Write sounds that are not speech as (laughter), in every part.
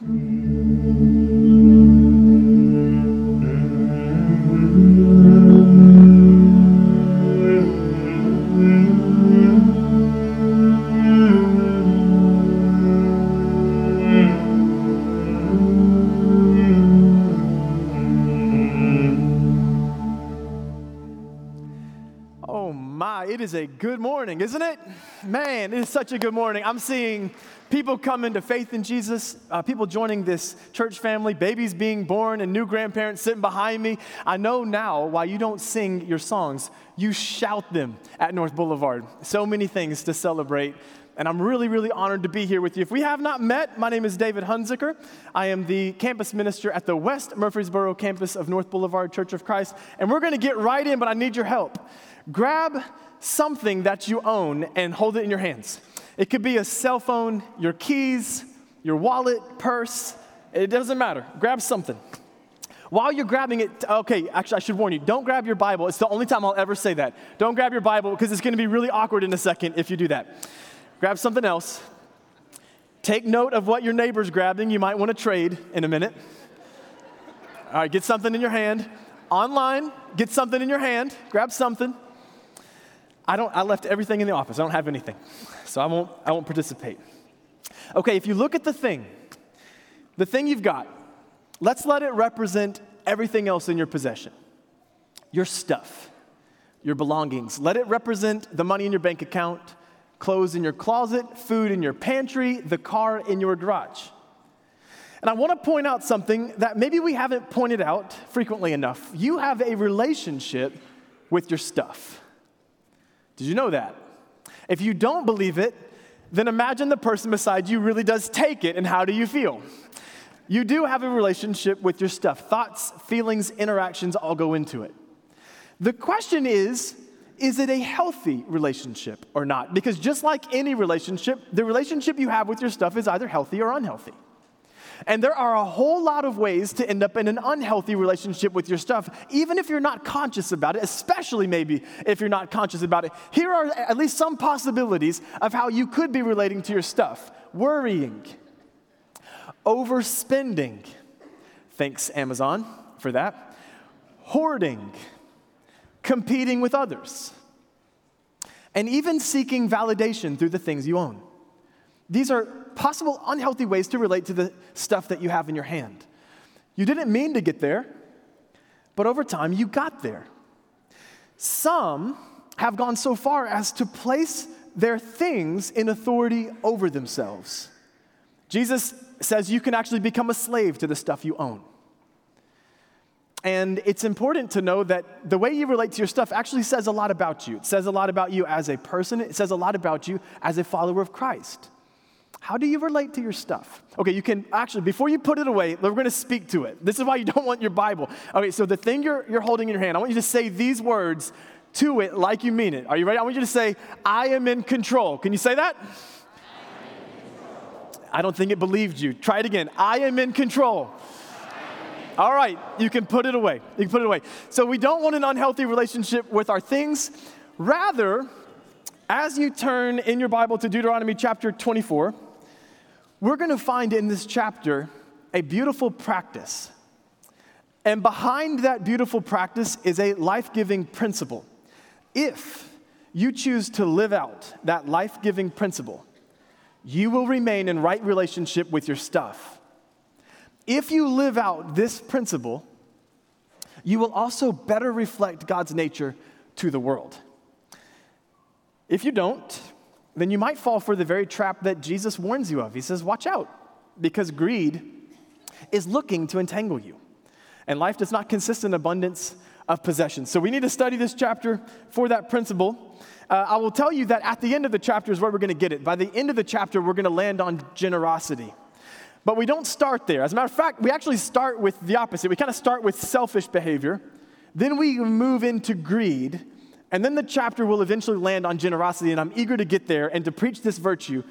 Oh my, it is a good morning, isn't it? Man, it is such a good morning. I'm seeing people come into faith in Jesus, uh, people joining this church family, babies being born, and new grandparents sitting behind me. I know now why you don't sing your songs, you shout them at North Boulevard. So many things to celebrate. And I'm really, really honored to be here with you. If we have not met, my name is David Hunziker. I am the campus minister at the West Murfreesboro campus of North Boulevard Church of Christ. And we're going to get right in, but I need your help. Grab something that you own and hold it in your hands. It could be a cell phone, your keys, your wallet, purse. It doesn't matter. Grab something. While you're grabbing it, okay, actually, I should warn you don't grab your Bible. It's the only time I'll ever say that. Don't grab your Bible because it's going to be really awkward in a second if you do that. Grab something else. Take note of what your neighbor's grabbing. You might want to trade in a minute. All right, get something in your hand. Online, get something in your hand. Grab something. I don't I left everything in the office. I don't have anything. So I won't I won't participate. Okay, if you look at the thing, the thing you've got, let's let it represent everything else in your possession. Your stuff, your belongings. Let it represent the money in your bank account, clothes in your closet, food in your pantry, the car in your garage. And I want to point out something that maybe we haven't pointed out frequently enough. You have a relationship with your stuff. Did you know that? If you don't believe it, then imagine the person beside you really does take it, and how do you feel? You do have a relationship with your stuff. Thoughts, feelings, interactions all go into it. The question is, is it a healthy relationship or not? Because just like any relationship, the relationship you have with your stuff is either healthy or unhealthy. And there are a whole lot of ways to end up in an unhealthy relationship with your stuff, even if you're not conscious about it, especially maybe if you're not conscious about it. Here are at least some possibilities of how you could be relating to your stuff worrying, overspending. Thanks, Amazon, for that. Hoarding, competing with others, and even seeking validation through the things you own. These are possible unhealthy ways to relate to the stuff that you have in your hand. You didn't mean to get there, but over time you got there. Some have gone so far as to place their things in authority over themselves. Jesus says you can actually become a slave to the stuff you own. And it's important to know that the way you relate to your stuff actually says a lot about you. It says a lot about you as a person, it says a lot about you as a follower of Christ. How do you relate to your stuff? Okay, you can actually, before you put it away, we're gonna speak to it. This is why you don't want your Bible. Okay, so the thing you're, you're holding in your hand, I want you to say these words to it like you mean it. Are you ready? I want you to say, I am in control. Can you say that? I don't think it believed you. Try it again. I am in control. All right, you can put it away. You can put it away. So we don't want an unhealthy relationship with our things. Rather, as you turn in your Bible to Deuteronomy chapter 24, we're going to find in this chapter a beautiful practice. And behind that beautiful practice is a life giving principle. If you choose to live out that life giving principle, you will remain in right relationship with your stuff. If you live out this principle, you will also better reflect God's nature to the world. If you don't, then you might fall for the very trap that Jesus warns you of. He says, Watch out, because greed is looking to entangle you. And life does not consist in abundance of possessions. So we need to study this chapter for that principle. Uh, I will tell you that at the end of the chapter is where we're going to get it. By the end of the chapter, we're going to land on generosity. But we don't start there. As a matter of fact, we actually start with the opposite. We kind of start with selfish behavior, then we move into greed, and then the chapter will eventually land on generosity, and I'm eager to get there and to preach this virtue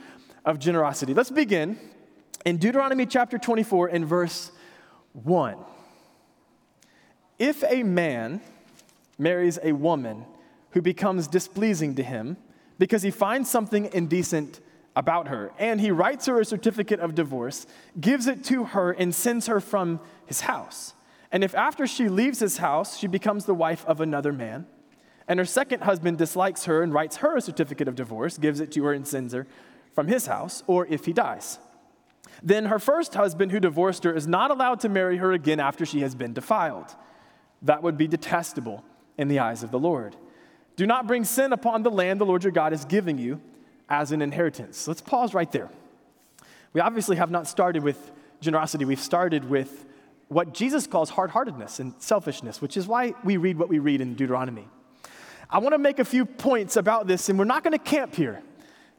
of generosity. Let's begin in Deuteronomy chapter 24 in verse 1. If a man marries a woman who becomes displeasing to him because he finds something indecent about her. And he writes her a certificate of divorce, gives it to her, and sends her from his house. And if after she leaves his house, she becomes the wife of another man, and her second husband dislikes her and writes her a certificate of divorce, gives it to her, and sends her from his house, or if he dies, then her first husband who divorced her is not allowed to marry her again after she has been defiled. That would be detestable in the eyes of the Lord. Do not bring sin upon the land the Lord your God is giving you as an inheritance. Let's pause right there. We obviously have not started with generosity, we've started with what Jesus calls hard heartedness and selfishness, which is why we read what we read in Deuteronomy. I want to make a few points about this, and we're not going to camp here,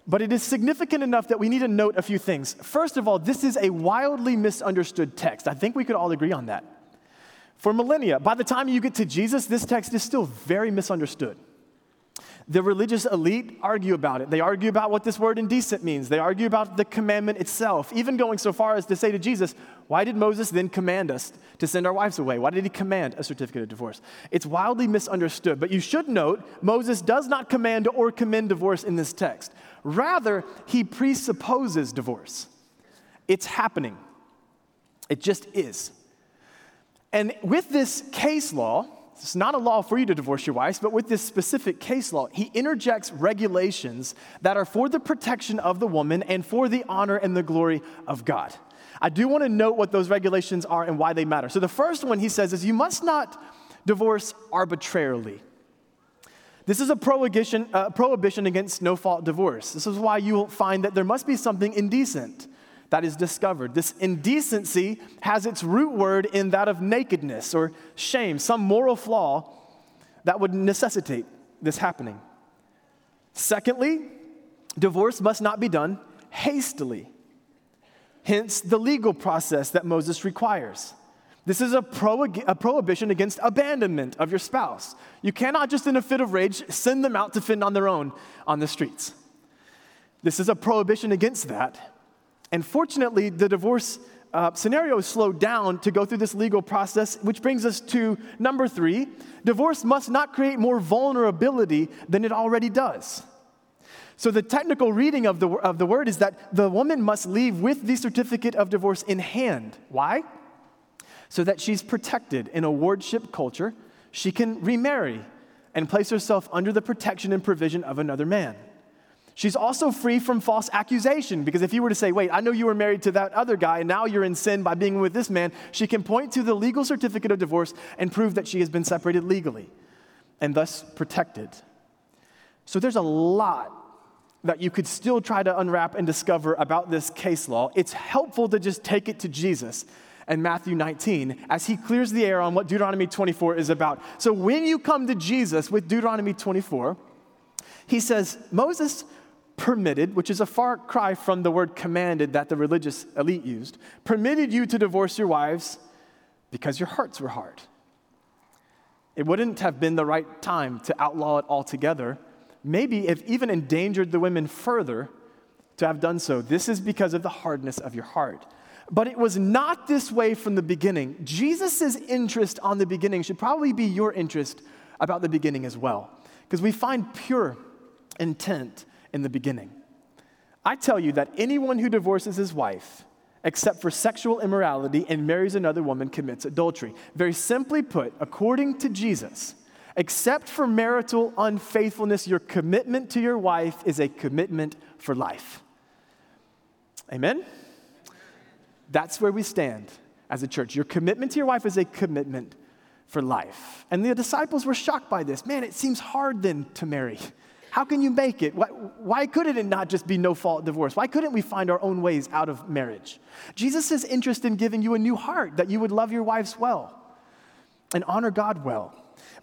but it is significant enough that we need to note a few things. First of all, this is a wildly misunderstood text. I think we could all agree on that. For millennia, by the time you get to Jesus, this text is still very misunderstood. The religious elite argue about it. They argue about what this word indecent means. They argue about the commandment itself, even going so far as to say to Jesus, Why did Moses then command us to send our wives away? Why did he command a certificate of divorce? It's wildly misunderstood, but you should note Moses does not command or commend divorce in this text. Rather, he presupposes divorce. It's happening, it just is. And with this case law, it's not a law for you to divorce your wives, but with this specific case law, he interjects regulations that are for the protection of the woman and for the honor and the glory of God. I do want to note what those regulations are and why they matter. So the first one he says is you must not divorce arbitrarily. This is a prohibition, uh, prohibition against no fault divorce. This is why you will find that there must be something indecent that is discovered. This indecency has its root word in that of nakedness or shame, some moral flaw that would necessitate this happening. Secondly, divorce must not be done hastily, hence, the legal process that Moses requires. This is a, pro- a, prohibition against abandonment of your spouse. You cannot just in a fit of rage send them out to fend on their own on the streets. This is a prohibition against that. And fortunately, the divorce uh, scenario is slowed down to go through this legal process, which brings us to number three divorce must not create more vulnerability than it already does. So, the technical reading of the, of the word is that the woman must leave with the certificate of divorce in hand. Why? So that she's protected in a wardship culture, she can remarry and place herself under the protection and provision of another man. She's also free from false accusation because if you were to say, wait, I know you were married to that other guy and now you're in sin by being with this man, she can point to the legal certificate of divorce and prove that she has been separated legally and thus protected. So there's a lot that you could still try to unwrap and discover about this case law. It's helpful to just take it to Jesus and Matthew 19 as he clears the air on what Deuteronomy 24 is about. So when you come to Jesus with Deuteronomy 24, he says, Moses, permitted, which is a far cry from the word commanded that the religious elite used, permitted you to divorce your wives because your hearts were hard. It wouldn't have been the right time to outlaw it altogether. Maybe if even endangered the women further to have done so. This is because of the hardness of your heart. But it was not this way from the beginning. Jesus' interest on the beginning should probably be your interest about the beginning as well. Because we find pure intent in the beginning. I tell you that anyone who divorces his wife, except for sexual immorality, and marries another woman commits adultery. Very simply put, according to Jesus, except for marital unfaithfulness, your commitment to your wife is a commitment for life. Amen? That's where we stand as a church. Your commitment to your wife is a commitment for life. And the disciples were shocked by this. Man, it seems hard then to marry. How can you make it? Why, why couldn't it not just be no fault divorce? Why couldn't we find our own ways out of marriage? Jesus is interested in giving you a new heart that you would love your wives well and honor God well.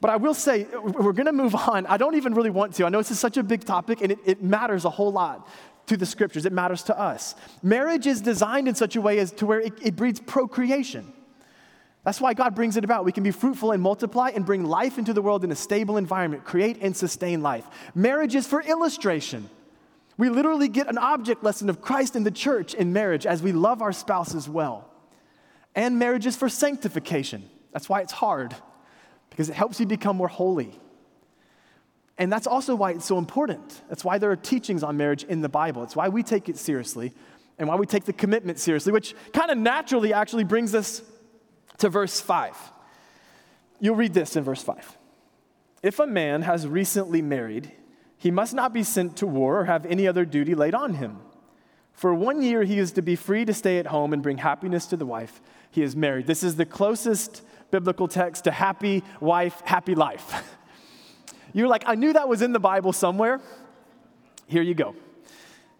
But I will say, we're going to move on. I don't even really want to. I know this is such a big topic and it, it matters a whole lot to the scriptures, it matters to us. Marriage is designed in such a way as to where it, it breeds procreation. That's why God brings it about. We can be fruitful and multiply and bring life into the world in a stable environment, create and sustain life. Marriage is for illustration. We literally get an object lesson of Christ in the church in marriage as we love our spouses well. And marriage is for sanctification. That's why it's hard, because it helps you become more holy. And that's also why it's so important. That's why there are teachings on marriage in the Bible. It's why we take it seriously and why we take the commitment seriously, which kind of naturally actually brings us to verse 5. You'll read this in verse 5. If a man has recently married, he must not be sent to war or have any other duty laid on him. For one year, he is to be free to stay at home and bring happiness to the wife he is married. This is the closest biblical text to happy wife, happy life. (laughs) You're like, I knew that was in the Bible somewhere. Here you go.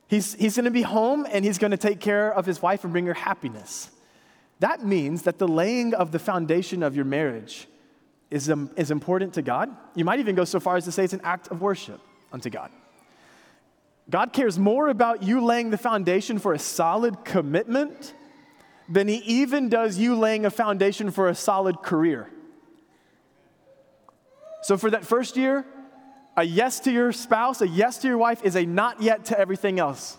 He's, he's going to be home and he's going to take care of his wife and bring her happiness. That means that the laying of the foundation of your marriage is, um, is important to God. You might even go so far as to say it's an act of worship unto God. God cares more about you laying the foundation for a solid commitment than he even does you laying a foundation for a solid career. So, for that first year, a yes to your spouse, a yes to your wife is a not yet to everything else.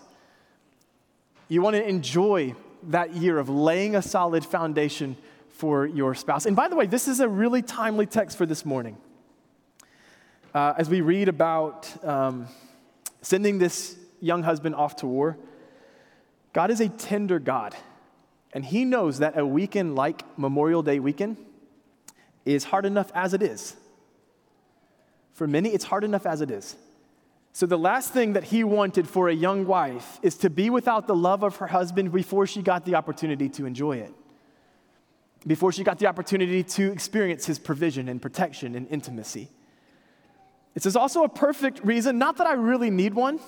You want to enjoy that year of laying a solid foundation for your spouse. And by the way, this is a really timely text for this morning. Uh, as we read about um, sending this young husband off to war, God is a tender God. And He knows that a weekend like Memorial Day weekend is hard enough as it is. For many, it's hard enough as it is. So, the last thing that he wanted for a young wife is to be without the love of her husband before she got the opportunity to enjoy it, before she got the opportunity to experience his provision and protection and intimacy. This is also a perfect reason, not that I really need one,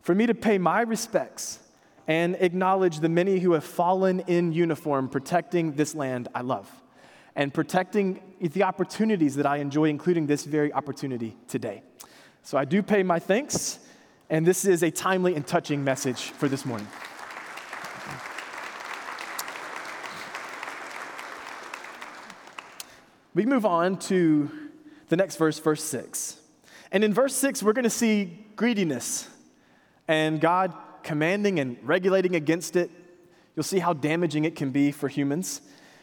for me to pay my respects and acknowledge the many who have fallen in uniform protecting this land I love and protecting the opportunities that I enjoy, including this very opportunity today. So I do pay my thanks, and this is a timely and touching message for this morning. We move on to the next verse, verse 6. And in verse 6, we're going to see greediness and God commanding and regulating against it. You'll see how damaging it can be for humans.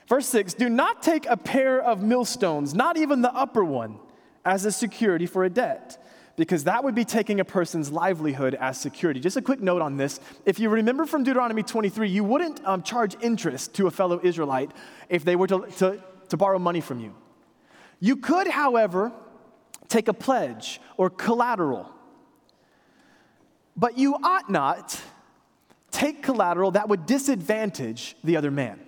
Verse 6 Do not take a pair of millstones, not even the upper one, as a security for a debt, because that would be taking a person's livelihood as security. Just a quick note on this. If you remember from Deuteronomy 23, you wouldn't um, charge interest to a fellow Israelite if they were to, to, to borrow money from you. You could, however, take a pledge or collateral, but you ought not take collateral that would disadvantage the other man.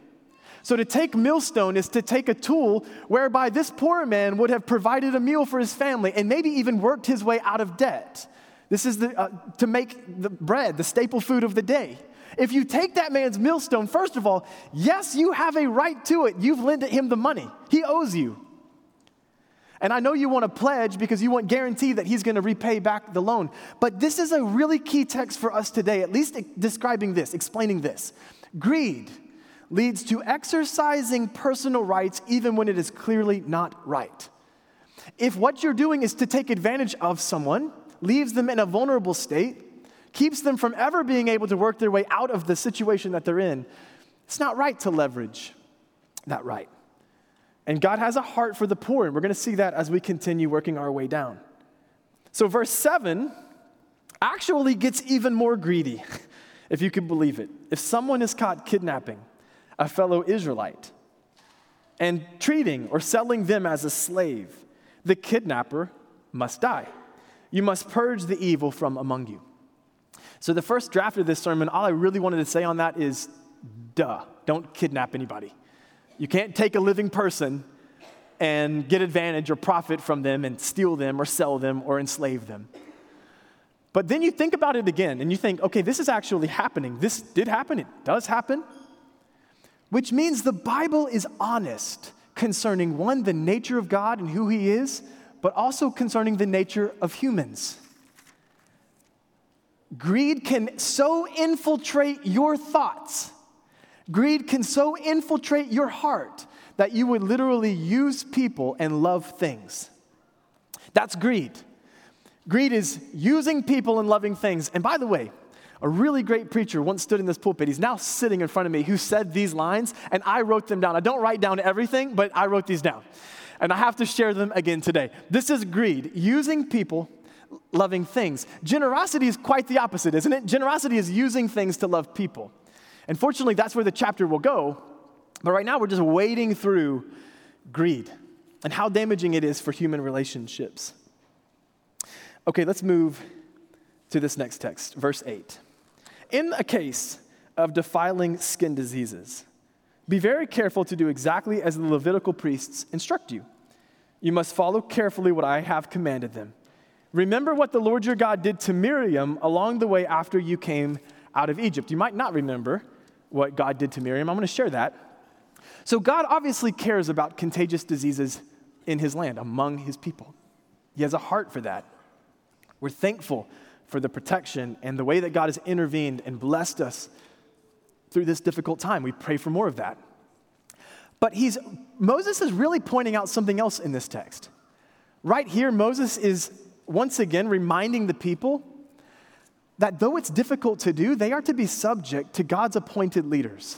So to take millstone is to take a tool whereby this poor man would have provided a meal for his family and maybe even worked his way out of debt. This is the, uh, to make the bread, the staple food of the day. If you take that man's millstone, first of all, yes, you have a right to it. You've lent him the money, he owes you. And I know you want to pledge because you want guarantee that he's going to repay back the loan. But this is a really key text for us today, at least describing this, explaining this. Greed leads to exercising personal rights even when it is clearly not right. If what you're doing is to take advantage of someone, leaves them in a vulnerable state, keeps them from ever being able to work their way out of the situation that they're in, it's not right to leverage that right. And God has a heart for the poor, and we're going to see that as we continue working our way down. So, verse 7 actually gets even more greedy, (laughs) if you can believe it. If someone is caught kidnapping, a fellow Israelite and treating or selling them as a slave, the kidnapper must die. You must purge the evil from among you. So, the first draft of this sermon, all I really wanted to say on that is duh, don't kidnap anybody. You can't take a living person and get advantage or profit from them and steal them or sell them or enslave them. But then you think about it again and you think, okay, this is actually happening. This did happen, it does happen which means the Bible is honest concerning one, the nature of God and who He is, but also concerning the nature of humans. Greed can so infiltrate your thoughts, greed can so infiltrate your heart that you would literally use people and love things. That's greed. Greed is using people and loving things. And by the way, a really great preacher once stood in this pulpit. He's now sitting in front of me who said these lines, and I wrote them down. I don't write down everything, but I wrote these down. and I have to share them again today. This is greed, using people, loving things. Generosity is quite the opposite, isn't it? Generosity is using things to love people. And fortunately, that's where the chapter will go. But right now, we're just wading through greed and how damaging it is for human relationships. Okay, let's move to this next text, verse 8. In a case of defiling skin diseases, be very careful to do exactly as the Levitical priests instruct you. You must follow carefully what I have commanded them. Remember what the Lord your God did to Miriam along the way after you came out of Egypt. You might not remember what God did to Miriam. I'm going to share that. So, God obviously cares about contagious diseases in his land, among his people. He has a heart for that. We're thankful for the protection and the way that God has intervened and blessed us through this difficult time. We pray for more of that. But he's, Moses is really pointing out something else in this text. Right here, Moses is once again reminding the people that though it's difficult to do, they are to be subject to God's appointed leaders.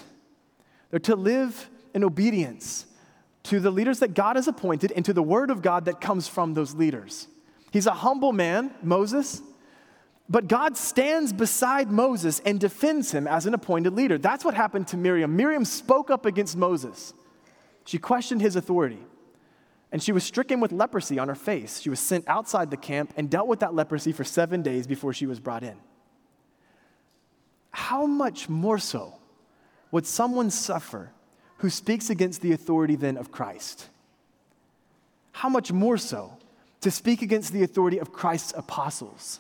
They're to live in obedience to the leaders that God has appointed and to the word of God that comes from those leaders. He's a humble man, Moses, but God stands beside Moses and defends him as an appointed leader. That's what happened to Miriam. Miriam spoke up against Moses. She questioned his authority. And she was stricken with leprosy on her face. She was sent outside the camp and dealt with that leprosy for seven days before she was brought in. How much more so would someone suffer who speaks against the authority then of Christ? How much more so to speak against the authority of Christ's apostles?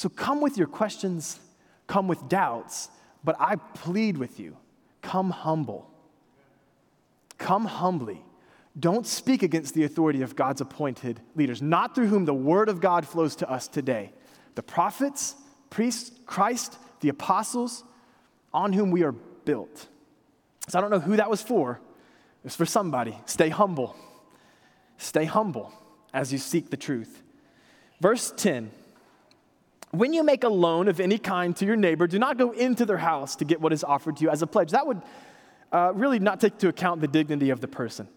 So come with your questions, come with doubts, but I plead with you come humble. Come humbly. Don't speak against the authority of God's appointed leaders, not through whom the word of God flows to us today. The prophets, priests, Christ, the apostles, on whom we are built. So I don't know who that was for. It's for somebody. Stay humble. Stay humble as you seek the truth. Verse 10 when you make a loan of any kind to your neighbor, do not go into their house to get what is offered to you as a pledge. That would uh, really not take into account the dignity of the person.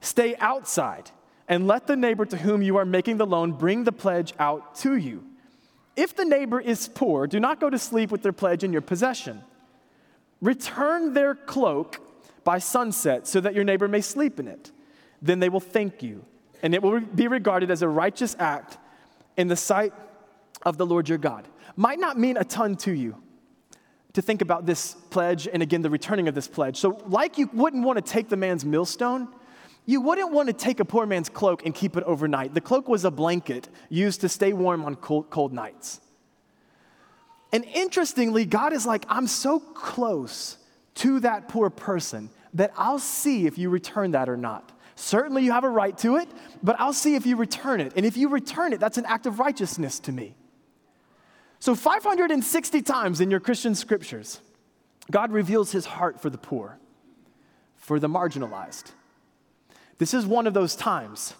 Stay outside and let the neighbor to whom you are making the loan bring the pledge out to you. If the neighbor is poor, do not go to sleep with their pledge in your possession. Return their cloak by sunset so that your neighbor may sleep in it. Then they will thank you, and it will be regarded as a righteous act in the sight of the Lord your God. Might not mean a ton to you to think about this pledge and again the returning of this pledge. So, like you wouldn't want to take the man's millstone, you wouldn't want to take a poor man's cloak and keep it overnight. The cloak was a blanket used to stay warm on cold, cold nights. And interestingly, God is like, I'm so close to that poor person that I'll see if you return that or not. Certainly, you have a right to it, but I'll see if you return it. And if you return it, that's an act of righteousness to me. So, 560 times in your Christian scriptures, God reveals his heart for the poor, for the marginalized. This is one of those times.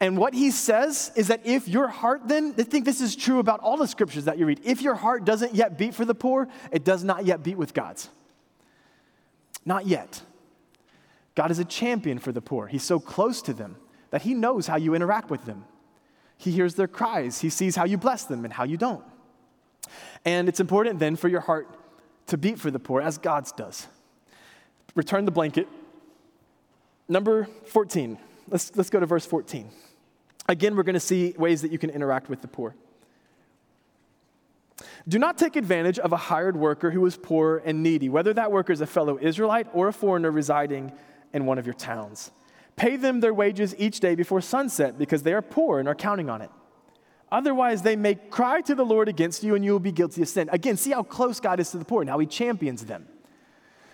And what he says is that if your heart, then, I think this is true about all the scriptures that you read. If your heart doesn't yet beat for the poor, it does not yet beat with God's. Not yet. God is a champion for the poor. He's so close to them that he knows how you interact with them. He hears their cries, he sees how you bless them and how you don't. And it's important then for your heart to beat for the poor as God's does. Return the blanket. Number 14. Let's, let's go to verse 14. Again, we're going to see ways that you can interact with the poor. Do not take advantage of a hired worker who is poor and needy, whether that worker is a fellow Israelite or a foreigner residing in one of your towns. Pay them their wages each day before sunset because they are poor and are counting on it. Otherwise, they may cry to the Lord against you and you will be guilty of sin. Again, see how close God is to the poor and how he champions them.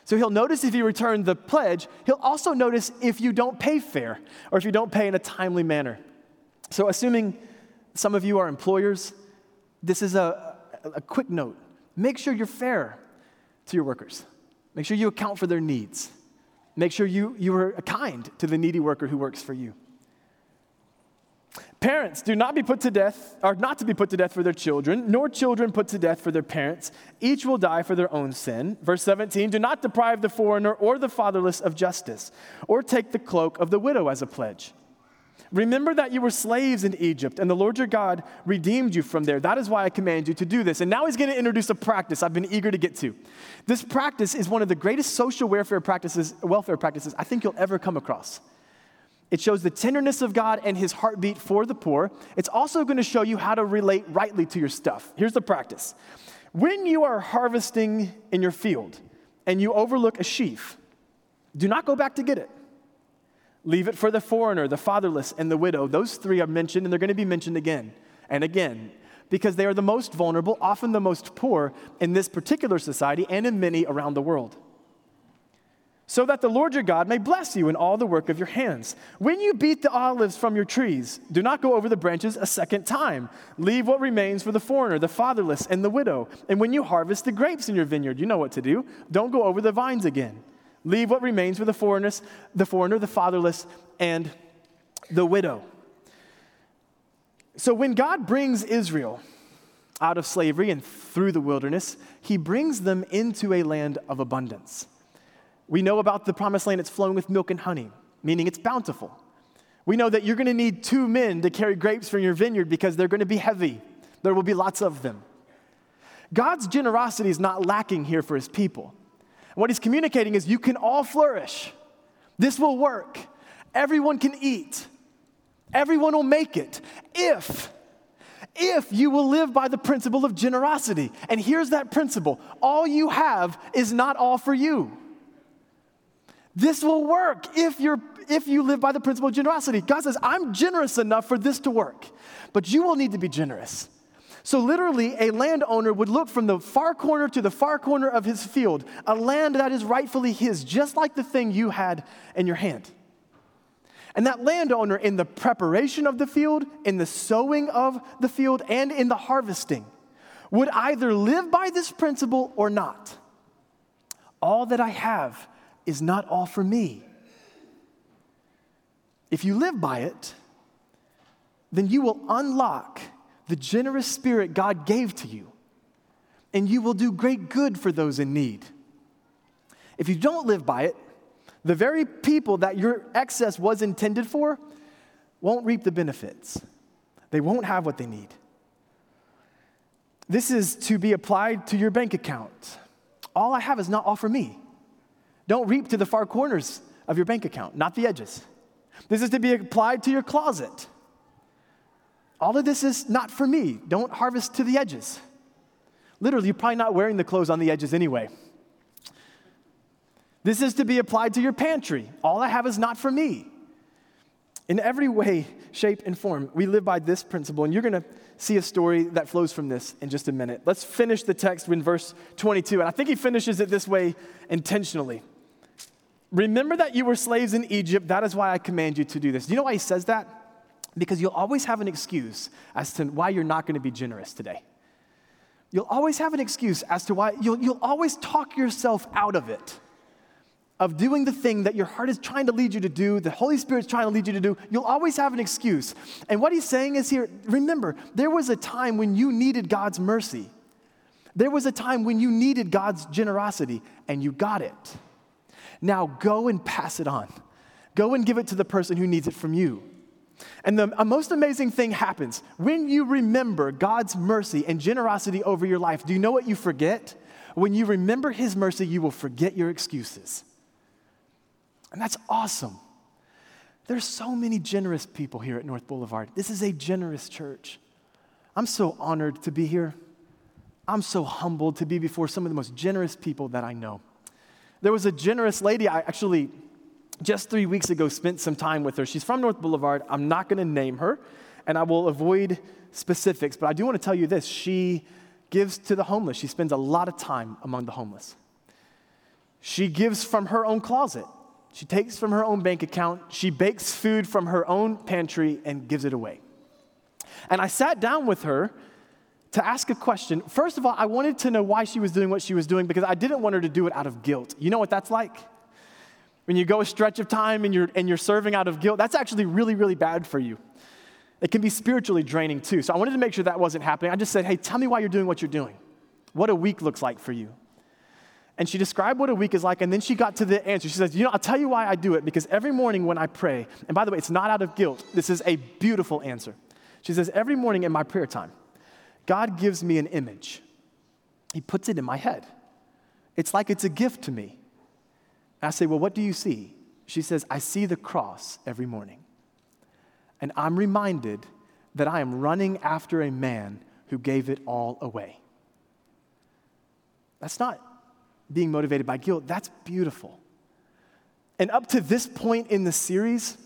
So he'll notice if you return the pledge, he'll also notice if you don't pay fair or if you don't pay in a timely manner. So, assuming some of you are employers, this is a, a quick note. Make sure you're fair to your workers, make sure you account for their needs, make sure you, you are kind to the needy worker who works for you. Parents, do not be put to death, or not to be put to death for their children, nor children put to death for their parents. Each will die for their own sin. Verse 17, do not deprive the foreigner or the fatherless of justice, or take the cloak of the widow as a pledge. Remember that you were slaves in Egypt, and the Lord your God redeemed you from there. That is why I command you to do this. And now he's going to introduce a practice I've been eager to get to. This practice is one of the greatest social welfare practices, welfare practices I think you'll ever come across. It shows the tenderness of God and his heartbeat for the poor. It's also going to show you how to relate rightly to your stuff. Here's the practice. When you are harvesting in your field and you overlook a sheaf, do not go back to get it. Leave it for the foreigner, the fatherless, and the widow. Those three are mentioned, and they're going to be mentioned again and again because they are the most vulnerable, often the most poor in this particular society and in many around the world. So that the Lord your God may bless you in all the work of your hands. When you beat the olives from your trees, do not go over the branches a second time. Leave what remains for the foreigner, the fatherless, and the widow. And when you harvest the grapes in your vineyard, you know what to do. Don't go over the vines again. Leave what remains for the foreigners, the foreigner, the fatherless, and the widow. So when God brings Israel out of slavery and through the wilderness, he brings them into a land of abundance. We know about the promised land, it's flowing with milk and honey, meaning it's bountiful. We know that you're going to need two men to carry grapes from your vineyard because they're going to be heavy. There will be lots of them. God's generosity is not lacking here for his people. What he's communicating is you can all flourish. This will work. Everyone can eat. Everyone will make it if if you will live by the principle of generosity. And here's that principle. All you have is not all for you. This will work if you're if you live by the principle of generosity. God says, "I'm generous enough for this to work." But you will need to be generous. So, literally, a landowner would look from the far corner to the far corner of his field, a land that is rightfully his, just like the thing you had in your hand. And that landowner, in the preparation of the field, in the sowing of the field, and in the harvesting, would either live by this principle or not. All that I have is not all for me. If you live by it, then you will unlock the generous spirit God gave to you, and you will do great good for those in need. If you don't live by it, the very people that your excess was intended for won't reap the benefits. They won't have what they need. This is to be applied to your bank account. All I have is not all for me. Don't reap to the far corners of your bank account, not the edges. This is to be applied to your closet. All of this is not for me. Don't harvest to the edges. Literally, you're probably not wearing the clothes on the edges anyway. This is to be applied to your pantry. All I have is not for me. In every way, shape, and form, we live by this principle, and you're going to see a story that flows from this in just a minute. Let's finish the text in verse 22, and I think he finishes it this way intentionally. Remember that you were slaves in Egypt, that is why I command you to do this. Do you know why he says that? because you'll always have an excuse as to why you're not going to be generous today. You'll always have an excuse as to why, you'll, you'll always talk yourself out of it, of doing the thing that your heart is trying to lead you to do, the Holy Spirit's trying to lead you to do. You'll always have an excuse. And what he's saying is here remember, there was a time when you needed God's mercy, there was a time when you needed God's generosity, and you got it. Now go and pass it on. Go and give it to the person who needs it from you. And the most amazing thing happens when you remember God's mercy and generosity over your life. Do you know what you forget? When you remember His mercy, you will forget your excuses. And that's awesome. There's so many generous people here at North Boulevard. This is a generous church. I'm so honored to be here. I'm so humbled to be before some of the most generous people that I know. There was a generous lady I actually just three weeks ago spent some time with her. She's from North Boulevard. I'm not going to name her, and I will avoid specifics, but I do want to tell you this. She gives to the homeless, she spends a lot of time among the homeless. She gives from her own closet. She takes from her own bank account. She bakes food from her own pantry and gives it away. And I sat down with her to ask a question. First of all, I wanted to know why she was doing what she was doing because I didn't want her to do it out of guilt. You know what that's like? When you go a stretch of time and you're, and you're serving out of guilt, that's actually really, really bad for you. It can be spiritually draining too. So I wanted to make sure that wasn't happening. I just said, hey, tell me why you're doing what you're doing, what a week looks like for you. And she described what a week is like, and then she got to the answer. She says, You know, I'll tell you why I do it, because every morning when I pray, and by the way, it's not out of guilt, this is a beautiful answer. She says, Every morning in my prayer time, God gives me an image, He puts it in my head. It's like it's a gift to me. I say, Well, what do you see? She says, I see the cross every morning. And I'm reminded that I am running after a man who gave it all away. That's not being motivated by guilt. That's beautiful. And up to this point in the series,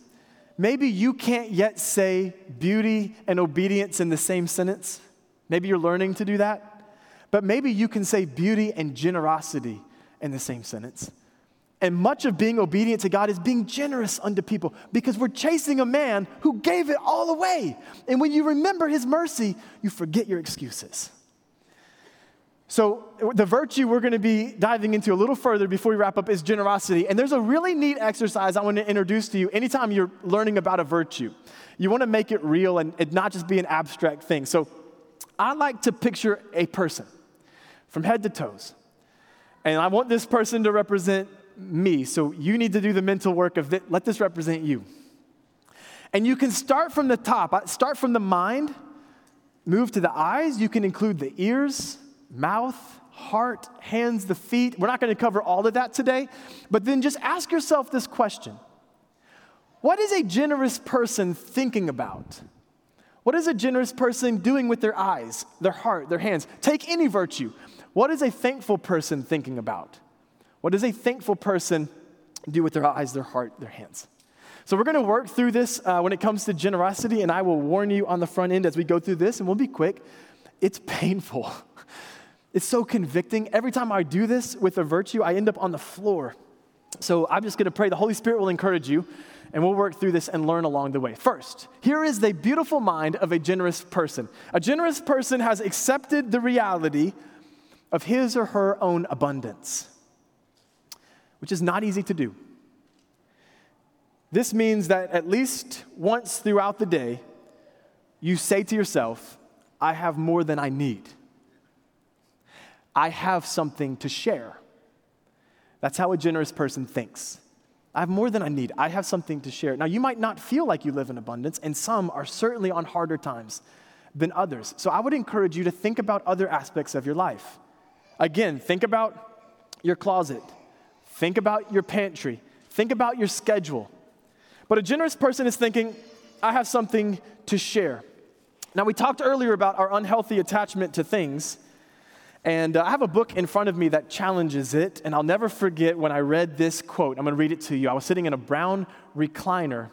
maybe you can't yet say beauty and obedience in the same sentence. Maybe you're learning to do that. But maybe you can say beauty and generosity in the same sentence. And much of being obedient to God is being generous unto people because we're chasing a man who gave it all away. And when you remember his mercy, you forget your excuses. So, the virtue we're going to be diving into a little further before we wrap up is generosity. And there's a really neat exercise I want to introduce to you anytime you're learning about a virtue. You want to make it real and not just be an abstract thing. So, I like to picture a person from head to toes. And I want this person to represent me. So, you need to do the mental work of let this represent you. And you can start from the top, uh, start from the mind, move to the eyes. You can include the ears mouth, heart, hands, the feet. We're not going to cover all of that today, but then just ask yourself this question What is a generous person thinking about? What is a generous person doing with their eyes, their heart, their hands? Take any virtue. What is a thankful person thinking about? What does a thankful person do with their eyes, their heart, their hands? So, we're going to work through this uh, when it comes to generosity, and I will warn you on the front end as we go through this, and we'll be quick. It's painful. (laughs) It's so convicting. Every time I do this with a virtue, I end up on the floor. So I'm just going to pray the Holy Spirit will encourage you, and we'll work through this and learn along the way. First, here is the beautiful mind of a generous person. A generous person has accepted the reality of his or her own abundance, which is not easy to do. This means that at least once throughout the day, you say to yourself, I have more than I need. I have something to share. That's how a generous person thinks. I have more than I need. I have something to share. Now, you might not feel like you live in abundance, and some are certainly on harder times than others. So I would encourage you to think about other aspects of your life. Again, think about your closet, think about your pantry, think about your schedule. But a generous person is thinking, I have something to share. Now, we talked earlier about our unhealthy attachment to things. And uh, I have a book in front of me that challenges it, and I'll never forget when I read this quote. I'm going to read it to you. I was sitting in a brown recliner,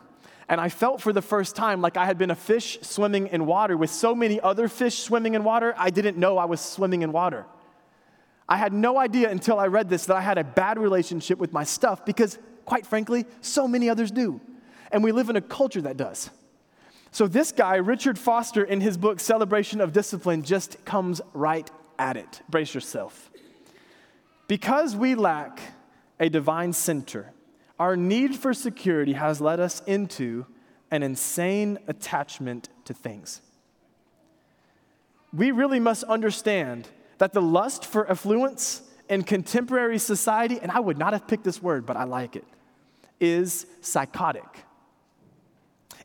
and I felt for the first time like I had been a fish swimming in water with so many other fish swimming in water, I didn't know I was swimming in water. I had no idea until I read this that I had a bad relationship with my stuff because, quite frankly, so many others do. And we live in a culture that does. So, this guy, Richard Foster, in his book Celebration of Discipline, just comes right at it. Brace yourself. Because we lack a divine center, our need for security has led us into an insane attachment to things. We really must understand that the lust for affluence in contemporary society, and I would not have picked this word, but I like it, is psychotic.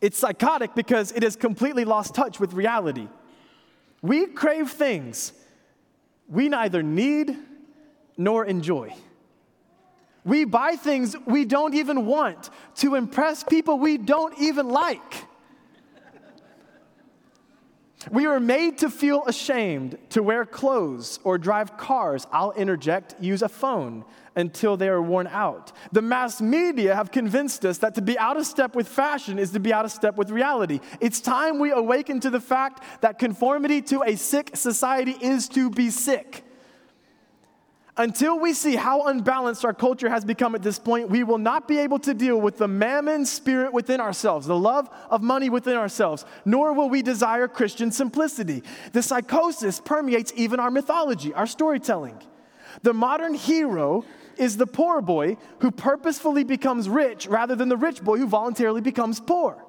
It's psychotic because it has completely lost touch with reality. We crave things we neither need nor enjoy. We buy things we don't even want to impress people we don't even like. We are made to feel ashamed to wear clothes or drive cars. I'll interject, use a phone until they are worn out. The mass media have convinced us that to be out of step with fashion is to be out of step with reality. It's time we awaken to the fact that conformity to a sick society is to be sick. Until we see how unbalanced our culture has become at this point, we will not be able to deal with the mammon spirit within ourselves, the love of money within ourselves, nor will we desire Christian simplicity. The psychosis permeates even our mythology, our storytelling. The modern hero is the poor boy who purposefully becomes rich rather than the rich boy who voluntarily becomes poor.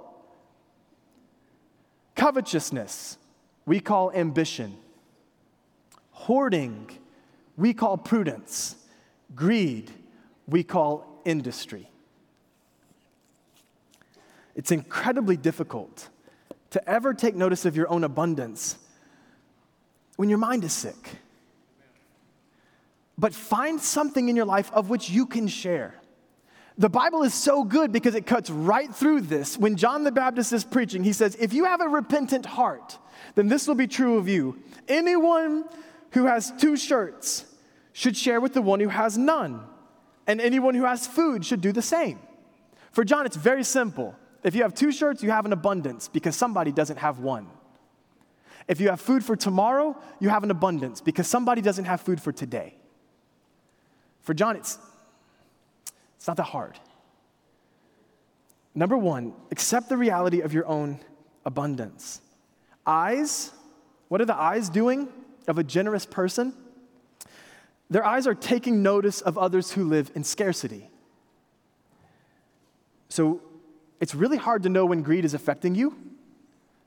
Covetousness, we call ambition. Hoarding, we call prudence. Greed, we call industry. It's incredibly difficult to ever take notice of your own abundance when your mind is sick. But find something in your life of which you can share. The Bible is so good because it cuts right through this. When John the Baptist is preaching, he says, If you have a repentant heart, then this will be true of you. Anyone who has two shirts should share with the one who has none, and anyone who has food should do the same. For John, it's very simple. If you have two shirts, you have an abundance because somebody doesn't have one. If you have food for tomorrow, you have an abundance because somebody doesn't have food for today. For John, it's, it's not that hard. Number one, accept the reality of your own abundance. Eyes, what are the eyes doing of a generous person? Their eyes are taking notice of others who live in scarcity. So it's really hard to know when greed is affecting you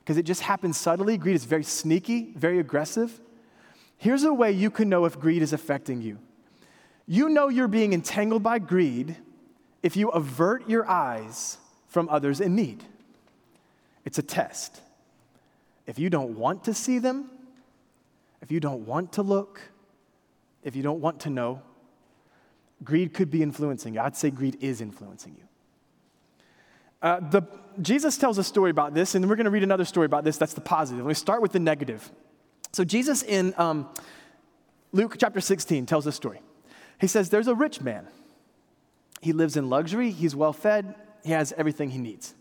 because it just happens subtly. Greed is very sneaky, very aggressive. Here's a way you can know if greed is affecting you you know you're being entangled by greed if you avert your eyes from others in need. It's a test. If you don't want to see them, if you don't want to look, if you don't want to know, greed could be influencing you. I'd say greed is influencing you. Uh, the, Jesus tells a story about this, and we're going to read another story about this. That's the positive. Let me start with the negative. So, Jesus in um, Luke chapter 16 tells this story. He says, There's a rich man. He lives in luxury, he's well fed, he has everything he needs.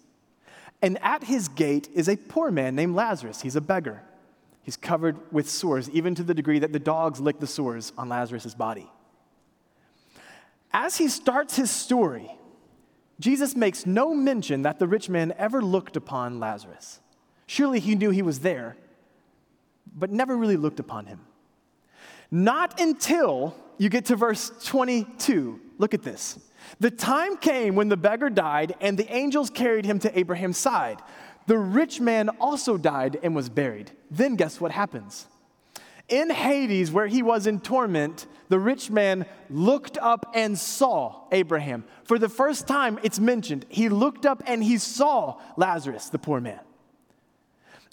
And at his gate is a poor man named Lazarus. He's a beggar. He's covered with sores, even to the degree that the dogs lick the sores on Lazarus' body. As he starts his story, Jesus makes no mention that the rich man ever looked upon Lazarus. Surely he knew he was there, but never really looked upon him. Not until you get to verse 22. Look at this. The time came when the beggar died, and the angels carried him to Abraham's side. The rich man also died and was buried. Then guess what happens? In Hades, where he was in torment, the rich man looked up and saw Abraham. For the first time, it's mentioned, he looked up and he saw Lazarus, the poor man.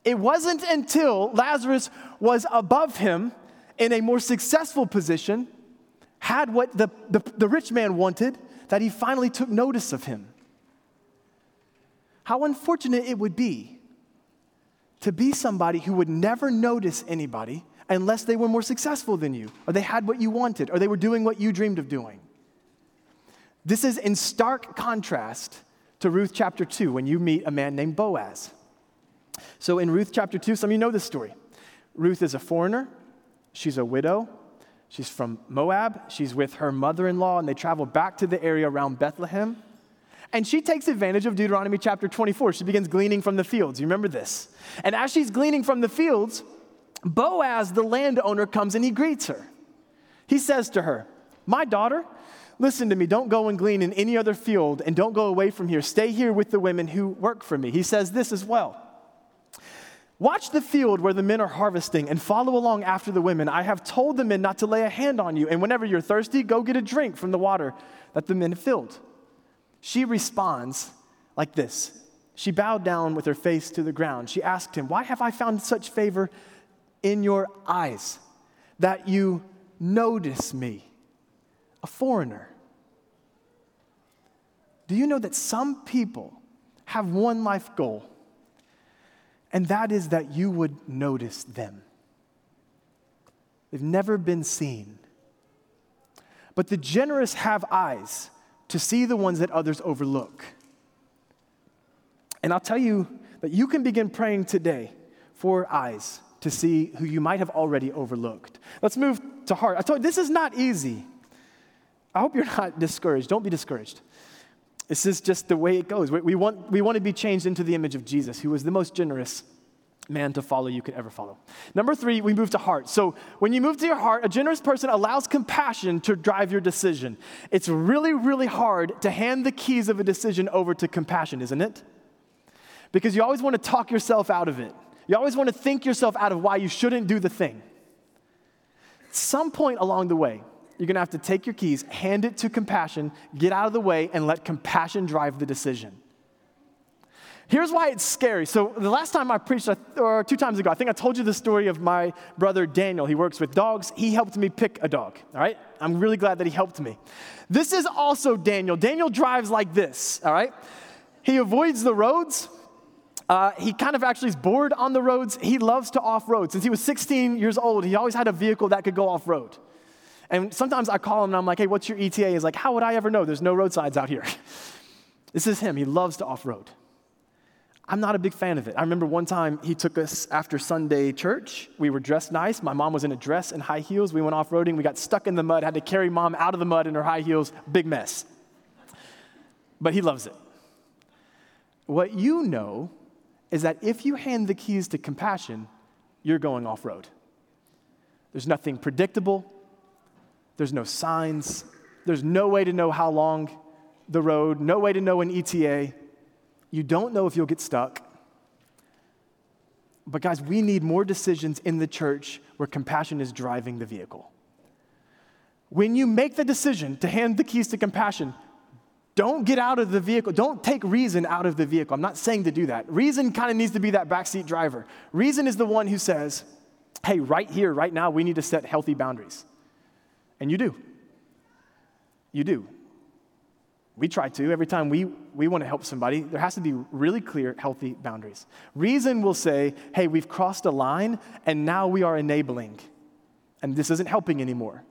It wasn't until Lazarus was above him in a more successful position, had what the, the, the rich man wanted, that he finally took notice of him. How unfortunate it would be to be somebody who would never notice anybody unless they were more successful than you, or they had what you wanted, or they were doing what you dreamed of doing. This is in stark contrast to Ruth chapter 2 when you meet a man named Boaz. So in Ruth chapter 2, some of you know this story. Ruth is a foreigner, she's a widow, she's from Moab, she's with her mother in law, and they travel back to the area around Bethlehem. And she takes advantage of Deuteronomy chapter 24. She begins gleaning from the fields. You remember this? And as she's gleaning from the fields, Boaz, the landowner, comes and he greets her. He says to her, My daughter, listen to me. Don't go and glean in any other field and don't go away from here. Stay here with the women who work for me. He says this as well. Watch the field where the men are harvesting and follow along after the women. I have told the men not to lay a hand on you, and whenever you're thirsty, go get a drink from the water that the men filled. She responds like this She bowed down with her face to the ground. She asked him, Why have I found such favor in your eyes that you notice me, a foreigner? Do you know that some people have one life goal, and that is that you would notice them? They've never been seen. But the generous have eyes to see the ones that others overlook. And I'll tell you that you can begin praying today for eyes to see who you might have already overlooked. Let's move to heart. I told you, this is not easy. I hope you're (laughs) not discouraged. Don't be discouraged. This is just the way it goes. We, we, want, we want to be changed into the image of Jesus, who was the most generous man to follow you could ever follow. Number three, we move to heart. So when you move to your heart, a generous person allows compassion to drive your decision. It's really, really hard to hand the keys of a decision over to compassion, isn't it? Because you always want to talk yourself out of it. You always want to think yourself out of why you shouldn't do the thing. At Some point along the way, you're going to have to take your keys, hand it to compassion, get out of the way, and let compassion drive the decision. Here's why it's scary. So, the last time I preached, or two times ago, I think I told you the story of my brother Daniel. He works with dogs. He helped me pick a dog, all right? I'm really glad that he helped me. This is also Daniel. Daniel drives like this, all right? He avoids the roads. Uh, he kind of actually is bored on the roads. He loves to off road. Since he was 16 years old, he always had a vehicle that could go off road. And sometimes I call him and I'm like, hey, what's your ETA? He's like, how would I ever know? There's no roadsides out here. (laughs) this is him. He loves to off road. I'm not a big fan of it. I remember one time he took us after Sunday church. We were dressed nice. My mom was in a dress and high heels. We went off roading. We got stuck in the mud, had to carry mom out of the mud in her high heels. Big mess. But he loves it. What you know is that if you hand the keys to compassion, you're going off road. There's nothing predictable, there's no signs, there's no way to know how long the road, no way to know an ETA. You don't know if you'll get stuck. But, guys, we need more decisions in the church where compassion is driving the vehicle. When you make the decision to hand the keys to compassion, don't get out of the vehicle. Don't take reason out of the vehicle. I'm not saying to do that. Reason kind of needs to be that backseat driver. Reason is the one who says, hey, right here, right now, we need to set healthy boundaries. And you do. You do. We try to. Every time we, we want to help somebody, there has to be really clear, healthy boundaries. Reason will say, hey, we've crossed a line and now we are enabling, and this isn't helping anymore.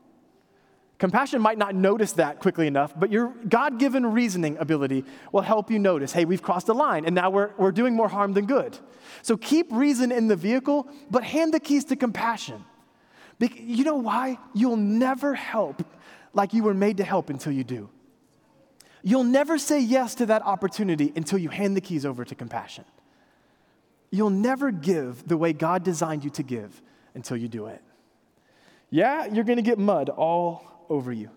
Compassion might not notice that quickly enough, but your God given reasoning ability will help you notice hey, we've crossed a line and now we're, we're doing more harm than good. So keep reason in the vehicle, but hand the keys to compassion. You know why? You'll never help like you were made to help until you do. You'll never say yes to that opportunity until you hand the keys over to compassion. You'll never give the way God designed you to give until you do it. Yeah, you're gonna get mud all over you.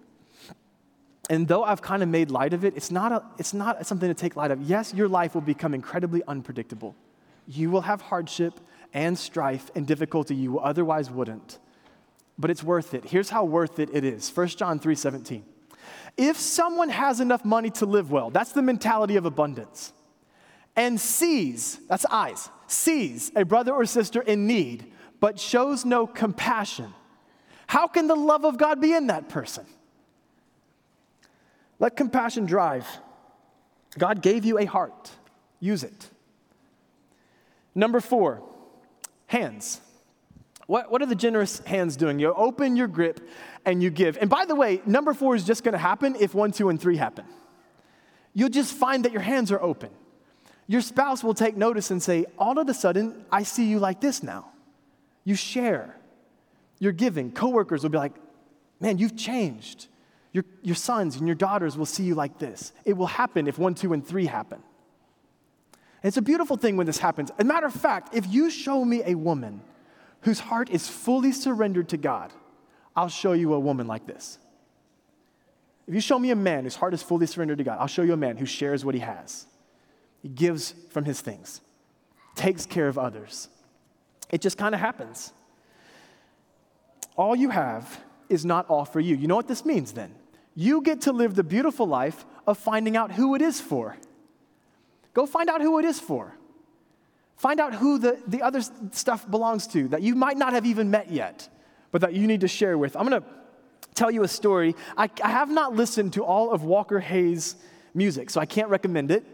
And though I've kind of made light of it, it's not, a, it's not something to take light of. Yes, your life will become incredibly unpredictable. You will have hardship and strife and difficulty you otherwise wouldn't. But it's worth it. Here's how worth it it is. 1 John 3 17. If someone has enough money to live well, that's the mentality of abundance, and sees, that's eyes, sees a brother or sister in need, but shows no compassion, how can the love of God be in that person? Let compassion drive. God gave you a heart, use it. Number four, hands. What, what are the generous hands doing? You open your grip and you give. And by the way, number four is just going to happen if one, two, and three happen. You'll just find that your hands are open. Your spouse will take notice and say, All of a sudden, I see you like this now. You share. You're giving. Coworkers will be like, Man, you've changed. Your, your sons and your daughters will see you like this. It will happen if one, two, and three happen. And it's a beautiful thing when this happens. As a matter of fact, if you show me a woman whose heart is fully surrendered to God, I'll show you a woman like this. If you show me a man whose heart is fully surrendered to God, I'll show you a man who shares what he has. He gives from his things, takes care of others. It just kind of happens. All you have is not all for you. You know what this means then? You get to live the beautiful life of finding out who it is for. Go find out who it is for. Find out who the, the other stuff belongs to that you might not have even met yet but that you need to share with. I'm going to tell you a story. I, I have not listened to all of Walker Hayes' music, so I can't recommend it.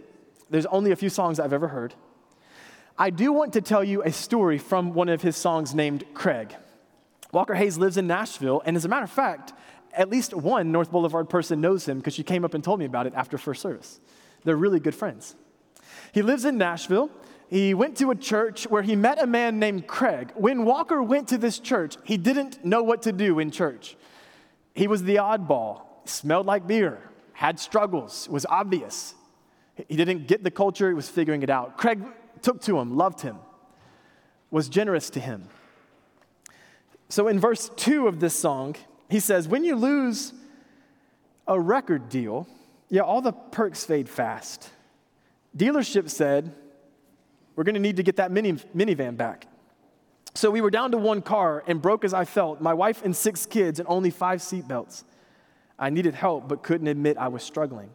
There's only a few songs I've ever heard. I do want to tell you a story from one of his songs named Craig. Walker Hayes lives in Nashville, and as a matter of fact, at least one North Boulevard person knows him because she came up and told me about it after first service. They're really good friends. He lives in Nashville, he went to a church where he met a man named Craig. When Walker went to this church, he didn't know what to do in church. He was the oddball, smelled like beer, had struggles, was obvious. He didn't get the culture, he was figuring it out. Craig took to him, loved him, was generous to him. So in verse 2 of this song, he says, When you lose a record deal, yeah, all the perks fade fast. Dealership said, We're going to need to get that mini, minivan back. So we were down to one car, and broke as I felt, my wife and six kids, and only five seatbelts. I needed help, but couldn't admit I was struggling.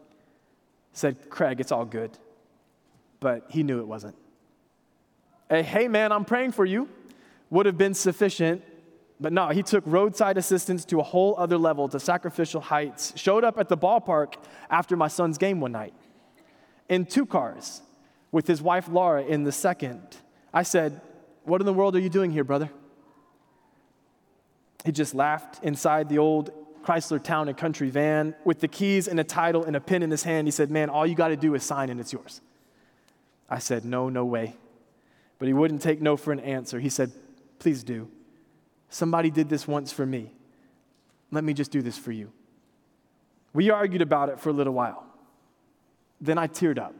Said, Craig, it's all good. But he knew it wasn't. A, hey, man, I'm praying for you would have been sufficient. But no, he took roadside assistance to a whole other level, to sacrificial heights. Showed up at the ballpark after my son's game one night in two cars with his wife Laura in the second. I said, What in the world are you doing here, brother? He just laughed inside the old Chrysler town and country van with the keys and a title and a pen in his hand. He said, Man, all you got to do is sign and it's yours. I said, No, no way. But he wouldn't take no for an answer. He said, Please do. Somebody did this once for me. Let me just do this for you. We argued about it for a little while. Then I teared up,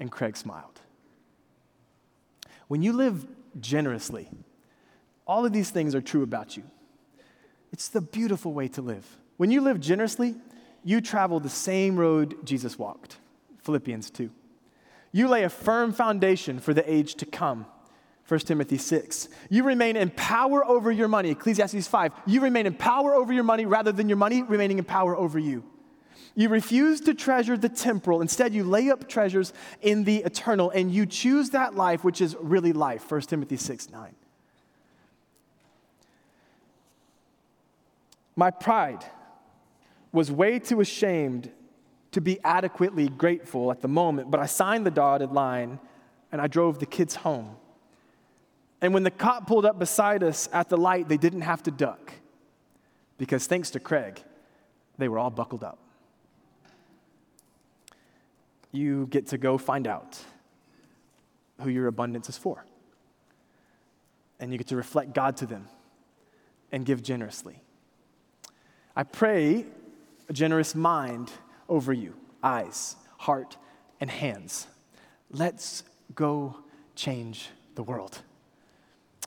and Craig smiled. When you live generously, all of these things are true about you. It's the beautiful way to live. When you live generously, you travel the same road Jesus walked. Philippians 2. You lay a firm foundation for the age to come. 1 Timothy 6. You remain in power over your money. Ecclesiastes 5. You remain in power over your money rather than your money remaining in power over you. You refuse to treasure the temporal. Instead, you lay up treasures in the eternal and you choose that life which is really life. 1 Timothy 6 9. My pride was way too ashamed to be adequately grateful at the moment, but I signed the dotted line and I drove the kids home. And when the cop pulled up beside us at the light, they didn't have to duck because thanks to Craig, they were all buckled up. You get to go find out who your abundance is for. And you get to reflect God to them and give generously. I pray a generous mind over you eyes, heart, and hands. Let's go change the world.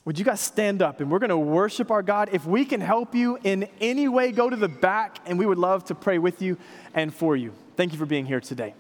Would you guys stand up and we're going to worship our God? If we can help you in any way, go to the back and we would love to pray with you and for you. Thank you for being here today.